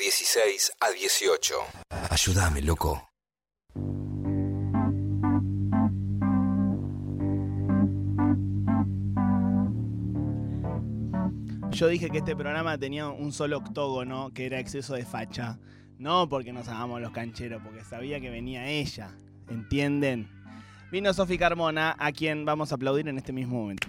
16 a 18. Ayúdame, loco. Yo dije que este programa tenía un solo octógono, que era exceso de facha. No porque nos hagamos los cancheros, porque sabía que venía ella. ¿Entienden? Vino Sofi Carmona, a quien vamos a aplaudir en este mismo momento.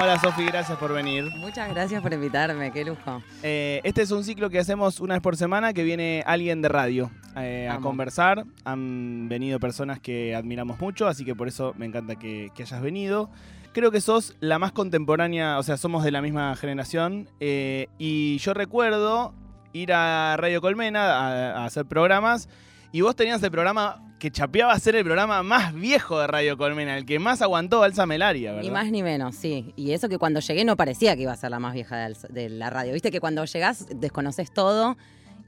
Hola Sofi, gracias por venir. Muchas gracias por invitarme, qué lujo. Eh, este es un ciclo que hacemos una vez por semana que viene alguien de radio eh, a conversar. Han venido personas que admiramos mucho, así que por eso me encanta que, que hayas venido. Creo que sos la más contemporánea, o sea, somos de la misma generación. eh, y yo recuerdo ir a Radio Colmena a, a hacer programas. Y vos tenías el programa que chapeaba a ser el programa más viejo de Radio Colmena, el que más aguantó Balsa Melaria, ¿verdad? Ni más ni menos, sí. Y eso que cuando llegué no parecía que iba a ser la más vieja del- de, la radio. Viste que cuando llegás desconoces todo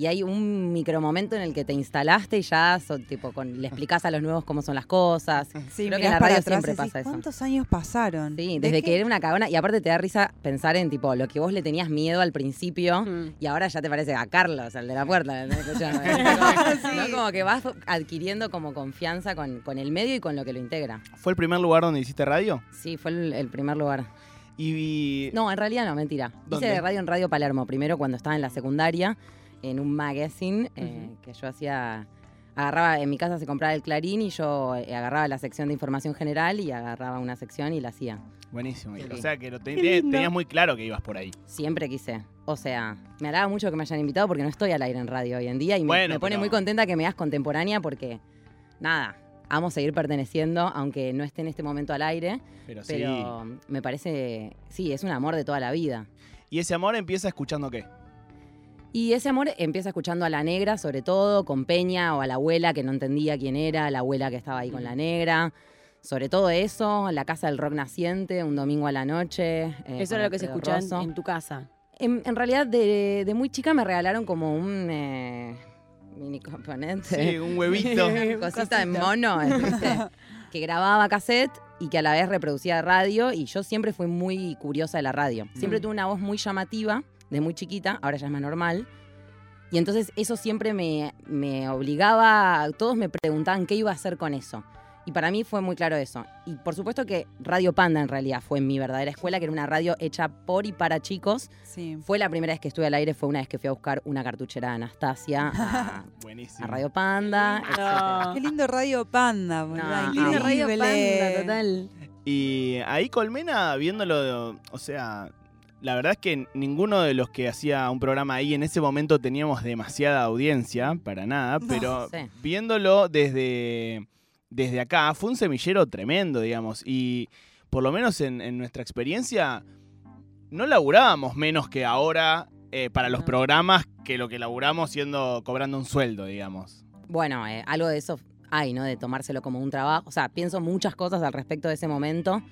y hay un micromomento en el que te instalaste y ya so- tipo, con- le explicás a los nuevos cómo son las cosas. Sí, Creo que en la radio siempre decís, pasa eso. ¿Cuántos años pasaron? Sí, ¿De desde que era una cagona. Y aparte te da risa pensar en tipo lo que vos le tenías miedo al principio y ahora ya te parece a Carlos, el de la puerta. ¿No? Como que vas adquiriendo como confianza con, con el medio y con lo que lo integra. ¿Fue el primer lugar donde hiciste radio? Sí, fue el, el primer lugar. Y No, en realidad no, mentira. ¿Dónde? Hice radio en Radio Palermo, primero cuando estaba en la secundaria, en un magazine eh, que yo hacía. Agarraba, en mi casa se compraba el Clarín y yo eh, agarraba la sección de información general y agarraba una sección y la hacía. Buenísimo. Sí. O sea que lo tenías muy claro que ibas por ahí. Siempre quise. O sea, me agrada mucho que me hayan invitado porque no estoy al aire en radio hoy en día y me, Bueno, me pone pero- muy contenta que me hagas contemporánea porque, nada, amo seguir perteneciendo, aunque no esté en este momento al aire, Pero, sí. pero me parece, sí, es un amor de toda la vida. ¿Y ese amor empieza escuchando qué? Y ese amor empieza escuchando a la negra, sobre todo, con Peña o a la abuela que no entendía quién era, la abuela que estaba ahí con la negra. Sobre todo eso, la casa del rock naciente, un domingo a la noche. eh, Eso era lo que se escuchaba en, tu casa. En, en realidad, de, de muy chica me regalaron como un eh, mini componente. Sí, un huevito. cosita de mono, ¿viste? que grababa cassette y que a la vez reproducía radio. Y yo siempre fui muy curiosa de la radio. Siempre Mm. tuve una voz muy llamativa, de muy chiquita, ahora ya es más normal. Y entonces eso siempre me, me obligaba, todos me preguntaban qué iba a hacer con eso. Y para mí fue muy claro eso. Y por supuesto que Radio Panda en realidad fue mi verdadera escuela, que era una radio hecha por y para chicos. Sí. Fue la primera vez que estuve al aire, fue una vez que fui a buscar una cartuchera de Anastasia a, Buenísimo. a Radio Panda. Qué lindo Radio Panda, boludo. No, Lindo Radio. Panda, total. Y ahí Colmena, viéndolo, o sea, la verdad es que ninguno de los que hacía un programa ahí en ese momento teníamos demasiada audiencia, para nada, pero viéndolo desde, desde acá, fue un semillero tremendo, digamos, y por lo menos en, en nuestra experiencia, no laburábamos menos que ahora eh, para los No. programas que lo que laburamos siendo cobrando un sueldo, digamos. Bueno, eh, algo de eso hay, ¿no? De tomárselo como un trabajo. O sea, pienso muchas cosas al respecto de ese momento.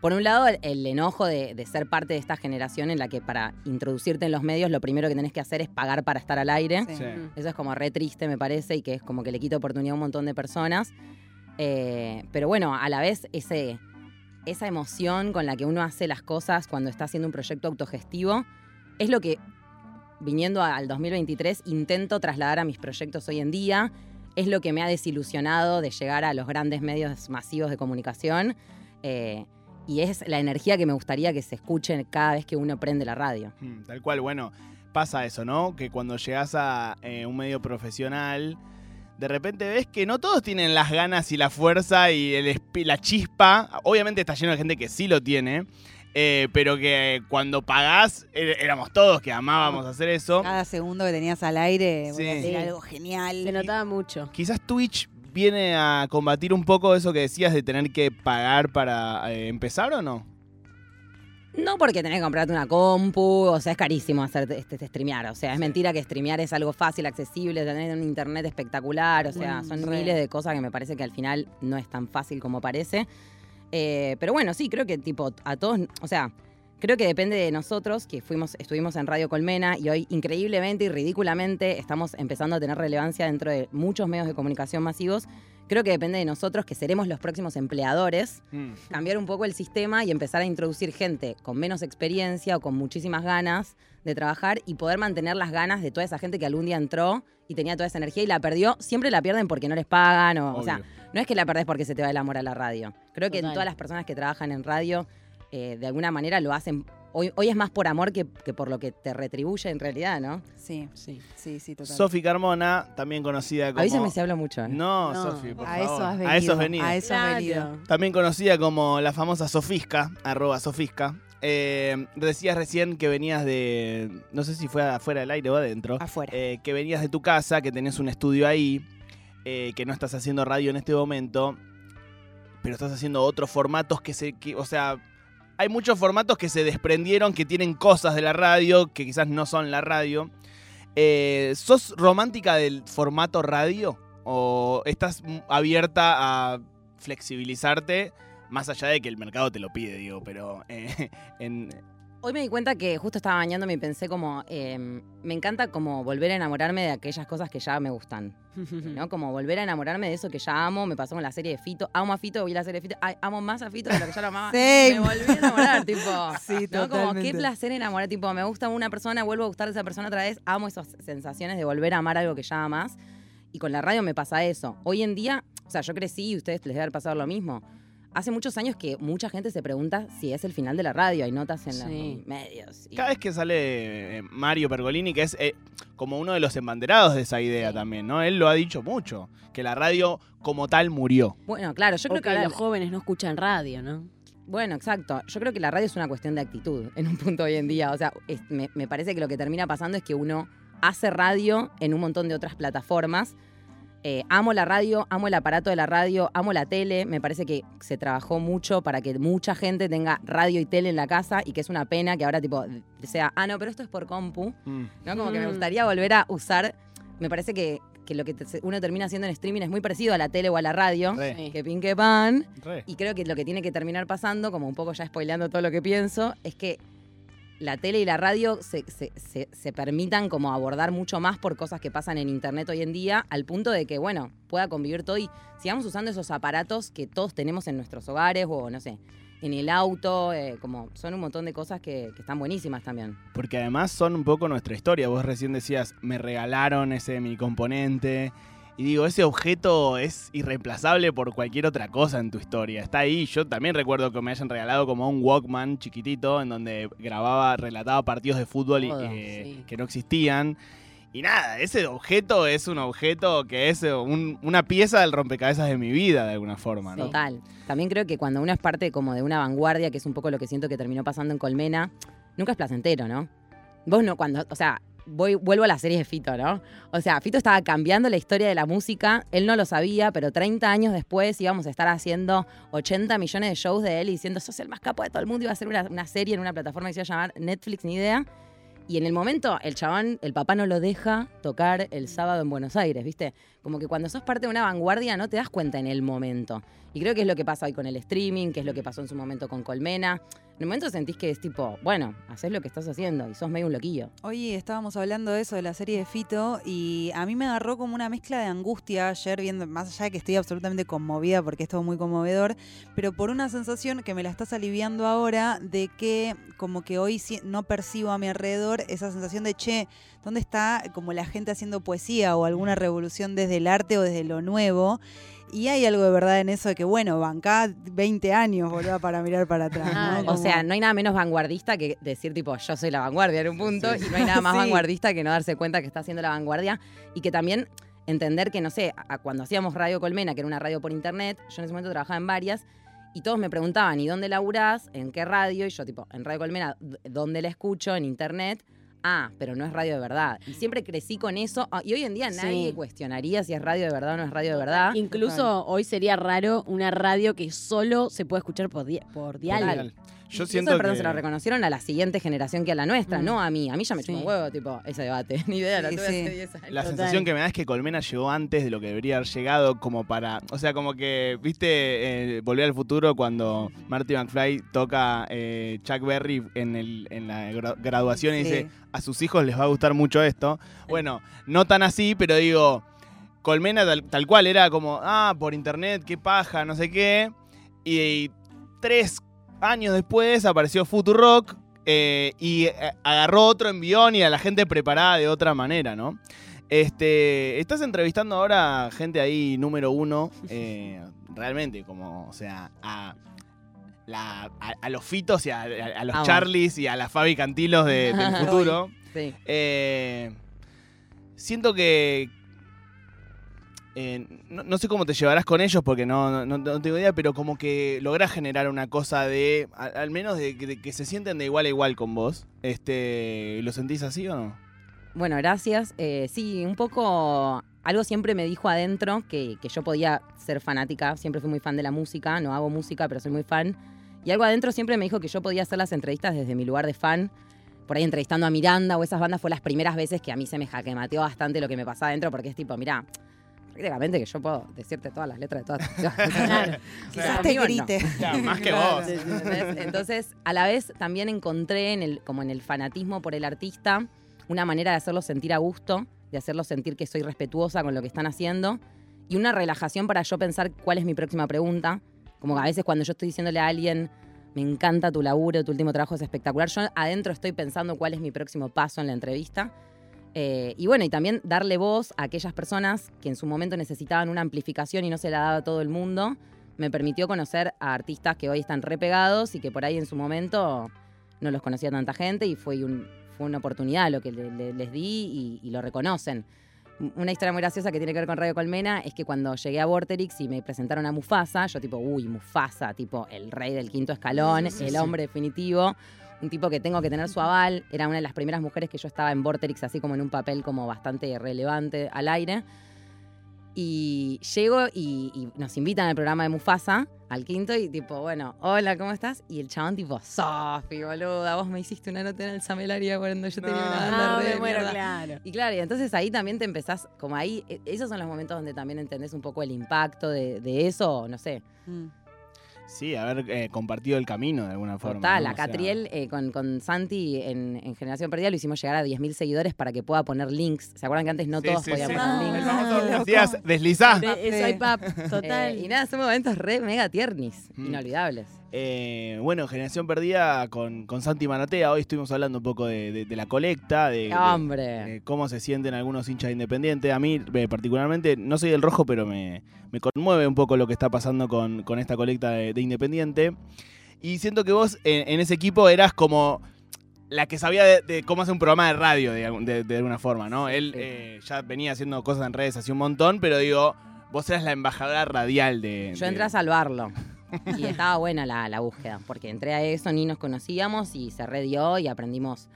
Por un lado, el, el enojo de, de ser parte de esta generación en la que para introducirte en los medios lo primero que tenés que hacer es pagar para estar al aire. Sí. Sí. Eso es como re triste, me parece, y que es como que le quita oportunidad a un montón de personas. Eh, pero bueno, a la vez ese, esa emoción con la que uno hace las cosas cuando está haciendo un proyecto autogestivo es lo que, viniendo a- al 2023, intento trasladar a mis proyectos hoy en día. Es lo que me ha desilusionado de llegar a los grandes medios masivos de comunicación. Eh, y es la energía que me gustaría que se escuche cada vez que uno prende la radio. Mm, Tal cual, bueno, pasa eso, ¿no? Que cuando llegas a eh, un medio profesional, de repente ves que no todos tienen las ganas y la fuerza y el la chispa. Obviamente está lleno de gente que sí lo tiene, eh, pero que cuando pagás, er- éramos todos que amábamos hacer eso. Cada segundo que tenías al aire, voy a Sí. decir Sí. algo genial. Se notaba mucho. Quizás Twitch viene a combatir un poco eso que decías de tener que pagar para eh, empezar o no. No porque tenés que comprarte una compu, o sea, es carísimo hacer este, este streamear. O sea, es mentira que streamear es algo fácil, accesible, tener un internet espectacular. O sea, son miles de cosas que me parece que al final no es tan fácil como parece. Eh, pero bueno, sí, creo que tipo a todos, o sea, creo que depende de nosotros, que fuimos, estuvimos en Radio Colmena y hoy increíblemente y ridículamente estamos empezando a tener relevancia dentro de muchos medios de comunicación masivos. Creo que depende de nosotros, que seremos los próximos empleadores Mm. cambiar un poco el sistema y empezar a introducir gente con menos experiencia o con muchísimas ganas de trabajar y poder mantener las ganas de toda esa gente que algún día entró y tenía toda esa energía y la perdió. Siempre la pierden porque no les pagan o, o sea, no es que la perdés porque se te va el amor a la radio. Creo que en todas las personas que trabajan en radio, eh, de alguna manera lo hacen. Hoy, hoy es más por amor que, que por lo que te retribuye en realidad, ¿no? Sí, Sí. sí, sí, total. Sofi Carmona, también conocida como... Avísame si hablo mucho. ¿eh? No, No. Sofi, por a favor. eso has venido. A eso has venido. A eso has venido. También conocida como la famosa Sofisca, arroba Sofisca. Eh, decías recién que venías de, no sé si fue afuera del aire o adentro, Afuera. eh, que venías de tu casa, que tenés un estudio ahí, eh, que no estás haciendo radio en este momento, pero estás haciendo otros formatos que se, que- o sea, hay muchos formatos que se desprendieron, que tienen cosas de la radio, que quizás no son la radio. Eh, ¿Sos romántica del formato radio? ¿O estás abierta a flexibilizarte? Más allá de que el mercado te lo pide, digo, pero eh, en, Hoy me di cuenta que justo estaba bañándome y pensé como, eh, me encanta como volver a enamorarme de aquellas cosas que ya me gustan, ¿no? Como volver a enamorarme de eso que ya amo, me pasó con la serie de Fito, amo a Fito, vi la serie de Fito, ay, amo más a Fito de lo que ya lo amaba. Me volví a enamorar, tipo. Sí, ¿no? Como qué placer enamorar, tipo, me gusta una persona, vuelvo a gustar de esa persona otra vez, amo esas sensaciones de volver a amar algo que ya amas. Y con la radio me pasa eso. Hoy en día, o sea, yo crecí y ustedes les debe haber pasado lo mismo. Hace muchos años que mucha gente se pregunta si es el final de la radio. Hay notas en Sí. los medios. y- cada vez que sale eh, Mario Pergolini, que es eh, como uno de los embanderados de esa idea Sí. también, ¿no? Él lo ha dicho mucho, que la radio como tal murió. Bueno, claro, yo o creo que que ahora- los jóvenes no escuchan radio, ¿no? Bueno, exacto. Yo creo que la radio es una cuestión de actitud en un punto hoy en día. O sea, es- me, me parece que lo que termina pasando es que uno hace radio en un montón de otras plataformas. Eh, amo la radio, amo el aparato de la radio, amo la tele. Me parece que se trabajó mucho para que mucha gente tenga radio y tele en la casa y que es una pena que ahora tipo sea, ah, no, pero esto es por compu. ¿no? Como que me Mm. gustaría volver a usar. Me parece que, que lo que te- uno termina haciendo en streaming es muy parecido a la tele o a la radio. Re. Que pin que pan. re. Y creo que lo que tiene que terminar pasando, como un poco ya spoileando todo lo que pienso, es que la tele y la radio se, permitan como abordar mucho más por cosas que pasan en internet hoy en día, al punto de que, bueno, pueda convivir todo y sigamos usando esos aparatos que todos tenemos en nuestros hogares o, no sé, en el auto, eh, como son un montón de cosas que, que están buenísimas también. Porque además son un poco nuestra historia. Vos recién decías, me regalaron ese mi componente. Y digo, ese objeto es irreemplazable por cualquier otra cosa en tu historia. Está ahí. Yo también recuerdo que me hayan regalado como un Walkman chiquitito en donde grababa, relataba partidos de fútbol y, Todo, eh, sí. que no existían. Y nada, ese objeto es un objeto que es eh, un- una pieza del rompecabezas de mi vida, de alguna forma, ¿no? Total. También creo que cuando uno es parte como de una vanguardia, que es un poco lo que siento que terminó pasando en Colmena, nunca es placentero, ¿no? Vos no, cuando, o sea, voy, vuelvo a la serie de Fito, ¿no? O sea, Fito estaba cambiando la historia de la música, él no lo sabía, pero 30 años después íbamos a estar haciendo 80 millones de shows de él y diciendo, sos el más capo de todo el mundo, iba a hacer una, una serie en una plataforma que se iba a llamar Netflix, ni idea. Y en el momento, el chabón, el papá no lo deja tocar el sábado en Buenos Aires, ¿viste? Como que cuando sos parte de una vanguardia no te das cuenta en el momento. Y creo que es lo que pasa hoy con el streaming, que es lo que pasó en su momento con Colmena. En el momento sentís que es tipo, bueno, haces lo que estás haciendo y sos medio un loquillo. Hoy estábamos hablando de eso, de la serie de Fito, y a mí me agarró como una mezcla de angustia ayer viendo, más allá de que estoy absolutamente conmovida porque es todo muy conmovedor, pero por una sensación que me la estás aliviando ahora de que como que hoy no percibo a mi alrededor esa sensación de, che, ¿dónde está como la gente haciendo poesía o alguna revolución desde el arte o desde lo nuevo? Y hay algo de verdad en eso de que, bueno, bancá 20 años, boludo, para mirar para atrás. ¿no? Claro. O sea, no hay nada menos vanguardista que decir tipo, yo soy la vanguardia en un punto, y no hay nada más Sí. vanguardista que no darse cuenta que está haciendo la vanguardia y que también entender que, no sé, a- cuando hacíamos Radio Colmena, que era una radio por internet, yo en ese momento trabajaba en varias, y todos me preguntaban, ¿y dónde laburás? ¿En qué radio? Y yo, tipo, en Radio Colmena, ¿d- ¿dónde la escucho? En internet. Ah, pero no es radio de verdad. Y siempre crecí con eso. ah, Y hoy en día Sí. nadie cuestionaría si es radio de verdad o no es radio de verdad. Incluso hoy sería raro una radio que solo se puede escuchar por, dia- por dial. Total. Yo Incluso, siento perdón, que... se lo reconocieron a la siguiente generación que a la nuestra, Mm. no a mí. A mí ya me Sí. chupó un huevo, tipo, ese debate. Ni idea, Sí, tuve sí. hace 10 años. La Total. sensación que me da es que Colmena llegó antes de lo que debería haber llegado, como para. O sea, como que, viste, eh, Volver al futuro cuando Marty McFly toca eh, Chuck Berry en, el, en la gra- graduación y dice: A sus hijos les va a gustar mucho esto. Bueno, no tan así, pero digo, Colmena tal, tal cual era como: Ah, por internet, qué paja, no sé qué. Y, tres años después apareció Futurock. eh, y eh, agarró otro envión y a la gente preparada de otra manera, ¿no? Este, estás entrevistando ahora a gente ahí número uno, eh, realmente, como, o sea, a, la- a, a los Fitos y a, los Ah. Charlies y a la Fabi Cantilos de- del futuro. Sí. Eh, siento que. Eh, no, sé cómo te llevarás con ellos porque no, no, tengo idea, pero como que lográs generar una cosa de. al menos de que se sienten de igual a igual con vos. Este, ¿Lo sentís así o no? Bueno, gracias. Eh, sí, un poco. Algo siempre me dijo adentro que, que yo podía ser fanática. Siempre fui muy fan de la música. No hago música, pero soy muy fan. Y algo adentro siempre me dijo que yo podía hacer las entrevistas desde mi lugar de fan. Por ahí entrevistando a Miranda o esas bandas fue las primeras veces que a mí se me jaquemateó bastante lo que me pasaba adentro, porque es tipo, mira, prácticamente que yo puedo decirte todas las letras de todas las canciones. Quizás te no. grite. Ya, más que Claro. vos. Entonces, a la vez también encontré en el, como en el fanatismo por el artista una manera de hacerlo sentir a gusto, de hacerlo sentir que soy respetuosa con lo que están haciendo y una relajación para yo pensar cuál es mi próxima pregunta. Como que a veces cuando yo estoy diciéndole a alguien, me encanta tu laburo, tu último trabajo es espectacular, yo adentro estoy pensando cuál es mi próximo paso en la entrevista. Eh, y bueno, y también darle voz a aquellas personas que en su momento necesitaban una amplificación y no se la daba a todo el mundo, me permitió conocer a artistas que hoy están repegados y que por ahí en su momento no los conocía tanta gente y fue, un- fue una oportunidad lo que le- le- les di y, y lo reconocen. Una historia muy graciosa que tiene que ver con Radio Colmena es que cuando llegué a Vorterix y me presentaron a Mufasa, yo tipo, uy, Mufasa, tipo el rey del quinto escalón, el hombre definitivo, un tipo que tengo que tener su aval, era una de las primeras mujeres que yo estaba en Vorterix así como en un papel como bastante relevante al aire. Y llego y, y nos invitan al programa de Mufasa, al quinto, y tipo, bueno, hola, ¿cómo estás? Y el chabón tipo, Sofi, boluda, vos me hiciste una nota en el Samelaria cuando yo tenía una banda Ah, me de muero, mierda". claro. Y claro, y entonces ahí también te empezás, como ahí, e- esos son los momentos donde también entendés un poco el impacto de, de eso, no sé. Mm. Sí, haber eh, compartido el camino de alguna forma. Total, ¿no? a O sea, Catriel eh, con, con Santi en, en Generación Perdida lo hicimos llegar a 10.000 seguidores para que pueda poner links. ¿Se acuerdan que antes no sí, todos sí, podían sí. poner Ah, links? Decías, deslizá. De- Soy pap, total. Eh, y nada, son momentos re mega tiernis, Mm. inolvidables. Eh, bueno, Generación Perdida con, con Santi Maratea. Hoy estuvimos hablando un poco de, de- de la colecta, de, de- ¡Hombre! de cómo se sienten algunos hinchas independientes. A mí, eh, particularmente, no soy del rojo, pero me, me conmueve un poco lo que está pasando con, con esta colecta de, de Independiente. Y siento que vos en, en ese equipo eras como la que sabía de, de cómo hacer un programa de radio, de, de- de alguna forma, ¿no? Él eh, ya venía haciendo cosas en redes hace un montón, pero digo, vos eras la embajadora radial de. Yo de- entré a salvarlo. Y estaba buena la, la búsqueda, porque entré a eso, ni nos conocíamos y se redió y aprendimos.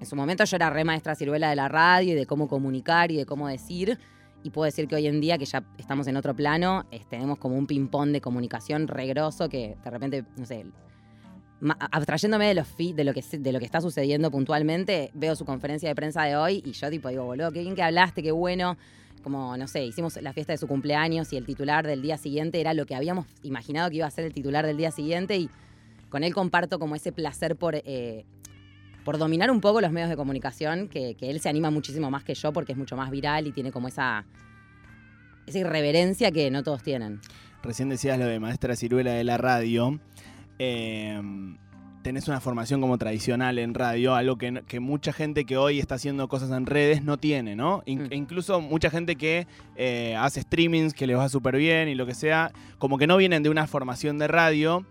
En su momento yo era re maestra ciruela de la radio y de cómo comunicar y de cómo decir. Y puedo decir que hoy en día, que ya estamos en otro plano, tenemos como un ping-pong de comunicación regroso que de repente, no sé, abstrayéndome de, los fi- de, lo que, de lo que está sucediendo puntualmente, veo su conferencia de prensa de hoy y yo tipo digo, boludo, qué bien que hablaste, qué bueno. Como, no sé, hicimos la fiesta de su cumpleaños y el titular del día siguiente era lo que habíamos imaginado que iba a ser el titular del día siguiente y con él comparto como ese placer por, eh, por dominar un poco los medios de comunicación, que, que él se anima muchísimo más que yo porque es mucho más viral y tiene como esa, esa irreverencia que no todos tienen. Recién decías lo de maestra ciruela de la radio. Eh, tenés una formación como tradicional en radio, algo que, que mucha gente que hoy está haciendo cosas en redes no tiene, ¿no? In- Mm. e incluso mucha gente que eh, hace streamings, que les va súper bien y lo que sea, como que no vienen de una formación de radio.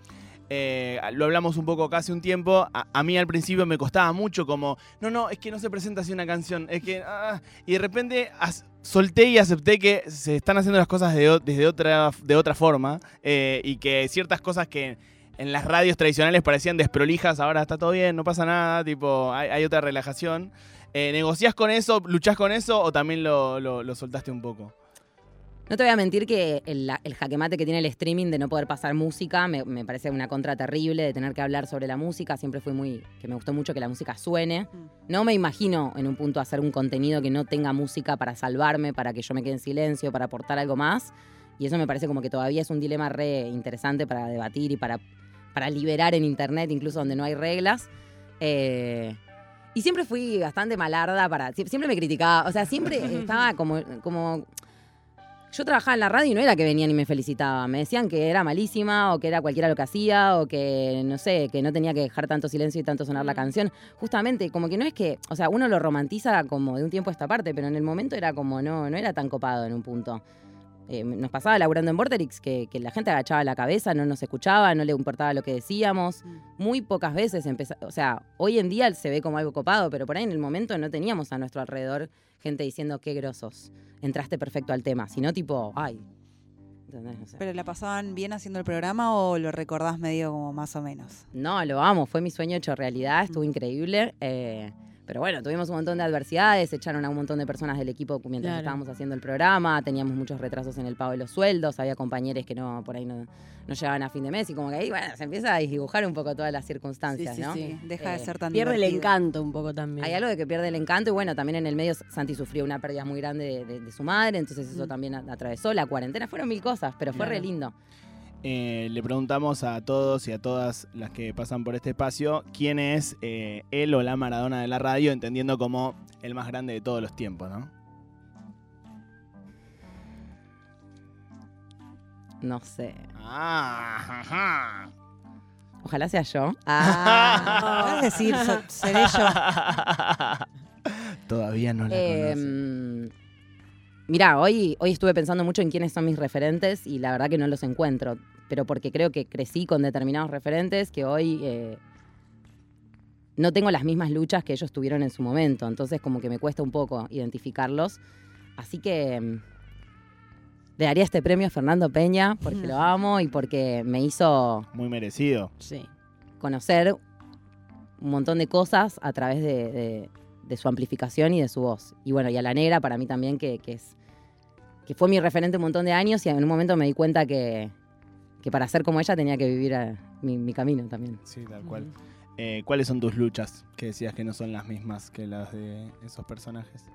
Eh, lo hablamos un poco hace un tiempo. A, mí al principio me costaba mucho como, no, no, es que no se presenta así una canción. Es que, ah", y de repente as- solté y acepté que se están haciendo las cosas de desde otra, de otra forma eh, y que ciertas cosas que en las radios tradicionales parecían desprolijas, ahora está todo bien, no pasa nada, tipo, hay, otra relajación. Eh, ¿Negociás con eso, luchás con eso o también lo- lo soltaste un poco? No te voy a mentir que el, el jaquemate que tiene el streaming de no poder pasar música me, me parece una contra terrible de tener que hablar sobre la música. Siempre fui muy. que me gustó mucho que la música suene. No me imagino en un punto hacer un contenido que no tenga música para salvarme, para que yo me quede en silencio, para aportar algo más. Y eso me parece como que todavía es un dilema re interesante para debatir y para, para liberar en internet, incluso donde no hay reglas. Eh, y siempre fui bastante malarda para. sie- Siempre me criticaba. O sea, siempre estaba como. como yo trabajaba en la radio y no era que venían y me felicitaban. Me decían que era malísima o que era cualquiera lo que hacía o que, no sé, que no tenía que dejar tanto silencio y tanto sonar la canción. Justamente, como que no es que, o sea, uno lo romantiza como de un tiempo a esta parte, pero en el momento era como, no, no era tan copado en un punto. Eh, nos pasaba laburando en Borderix que, que la gente agachaba la cabeza, no nos escuchaba, no le importaba lo que decíamos. Muy pocas veces empezó, o sea, hoy en día se ve como algo copado, pero por ahí en el momento no teníamos a nuestro alrededor gente diciendo qué grosos, entraste perfecto al tema, sino tipo, ay. ¿entendés? No, sé. ¿Pero la pasaban bien haciendo el programa o lo recordás medio como más o menos? No, lo amo, fue mi sueño hecho realidad, estuvo increíble. eh, pero bueno, tuvimos un montón de adversidades, echaron a un montón de personas del equipo mientras Claro. estábamos haciendo el programa, teníamos muchos retrasos en el pago de los sueldos, había compañeros que no por ahí no, no llegaban a fin de mes y como que ahí, bueno, se empieza a dibujar un poco todas las circunstancias, Sí, sí, ¿no? sí. Deja de Eh, ser tan Pierde el encanto un poco también. Hay algo de que pierde el encanto y bueno, también en el medio Santi sufrió una pérdida muy grande de, de- de su madre, entonces eso Mm. también atravesó la cuarentena. Fueron mil cosas, pero fue Claro. re lindo. Eh, le preguntamos a todos y a todas las que pasan por este espacio quién es eh, él o la Maradona de la radio, entendiendo como el más grande de todos los tiempos, ¿no? No sé. Ah, ajá. Ojalá sea yo. Ah, puedes decir, seré yo. Todavía no la Eh, conoce. Mirá, hoy, hoy estuve pensando mucho en quiénes son mis referentes y la verdad que no los encuentro. Pero porque creo que crecí con determinados referentes que hoy eh, no tengo las mismas luchas que ellos tuvieron en su momento. Entonces como que me cuesta un poco identificarlos. Así que mm, le daría este premio a Fernando Peña porque lo amo y porque me hizo Muy merecido. Sí. conocer un montón de cosas a través de, de- de su amplificación y de su voz. Y bueno, y a la negra para mí también, que, que es que fue mi referente un montón de años y en un momento me di cuenta que, que para ser como ella tenía que vivir eh, mi, mi camino también. Sí, tal cual. Eh, ¿Cuáles son tus luchas? Que decías que no son las mismas que las de esos personajes.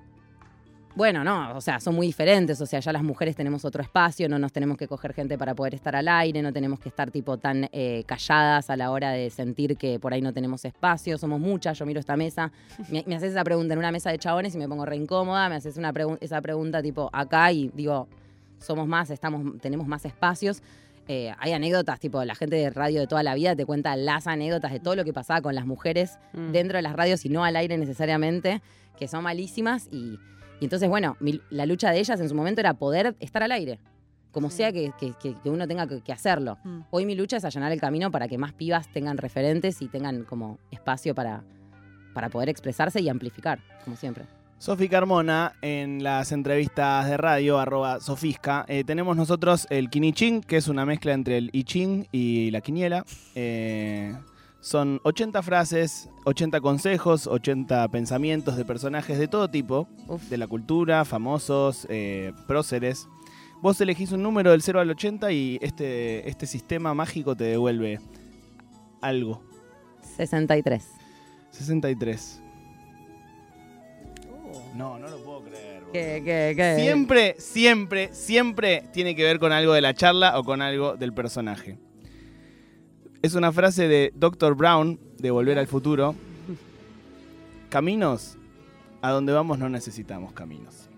Bueno, no, o sea, son muy diferentes, o sea, ya las mujeres tenemos otro espacio, no nos tenemos que coger gente para poder estar al aire, no tenemos que estar tipo tan eh, calladas a la hora de sentir que por ahí no tenemos espacio, somos muchas, yo miro esta mesa, me, me haces esa pregunta en una mesa de chabones y me pongo re incómoda, me haces una pregu- esa pregunta tipo acá y digo, somos más, estamos, tenemos más espacios. Eh, hay anécdotas, tipo, la gente de radio de toda la vida te cuenta las anécdotas de todo lo que pasaba con las mujeres Mm. dentro de las radios y no al aire necesariamente, que son malísimas. Y, y entonces, bueno, mi- la lucha de ellas en su momento era poder estar al aire, como sea que, que- que- que uno tenga que, que hacerlo. Mm. Hoy mi lucha es allanar el camino para que más pibas tengan referentes y tengan como espacio para, para poder expresarse y amplificar, como siempre. Sofi Carmona, en las entrevistas de radio, arroba Sofisca, eh, tenemos nosotros el Kinichín, que es una mezcla entre el I Ching y la quiniela. Eh, son 80 frases, 80 consejos, 80 pensamientos de personajes de todo tipo, Uf. de la cultura, famosos, eh, próceres. Vos elegís un número del 0 al 80 y este, este sistema mágico te devuelve algo. 63. 63. No, no lo puedo creer. ¿Qué, qué, qué? Siempre, siempre, siempre tiene que ver con algo de la charla o con algo del personaje. Es una frase de Dr. Brown de Volver al Futuro. Caminos, a donde vamos no necesitamos caminos.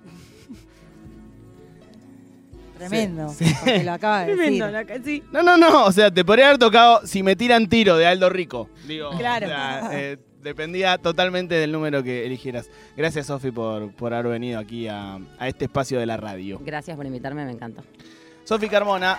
Tremendo. Sí. Porque lo acaba de decir. Tremendo, la ca- sí. No, no, no, o sea, te podría haber tocado si me tiran tiro de Aldo Rico. Digo, Claro. o sea, eh, dependía totalmente del número que eligieras. Gracias, Sofi, por, por haber venido aquí a, a este espacio de la radio. Gracias por invitarme, me encanta. Sofi Carmona.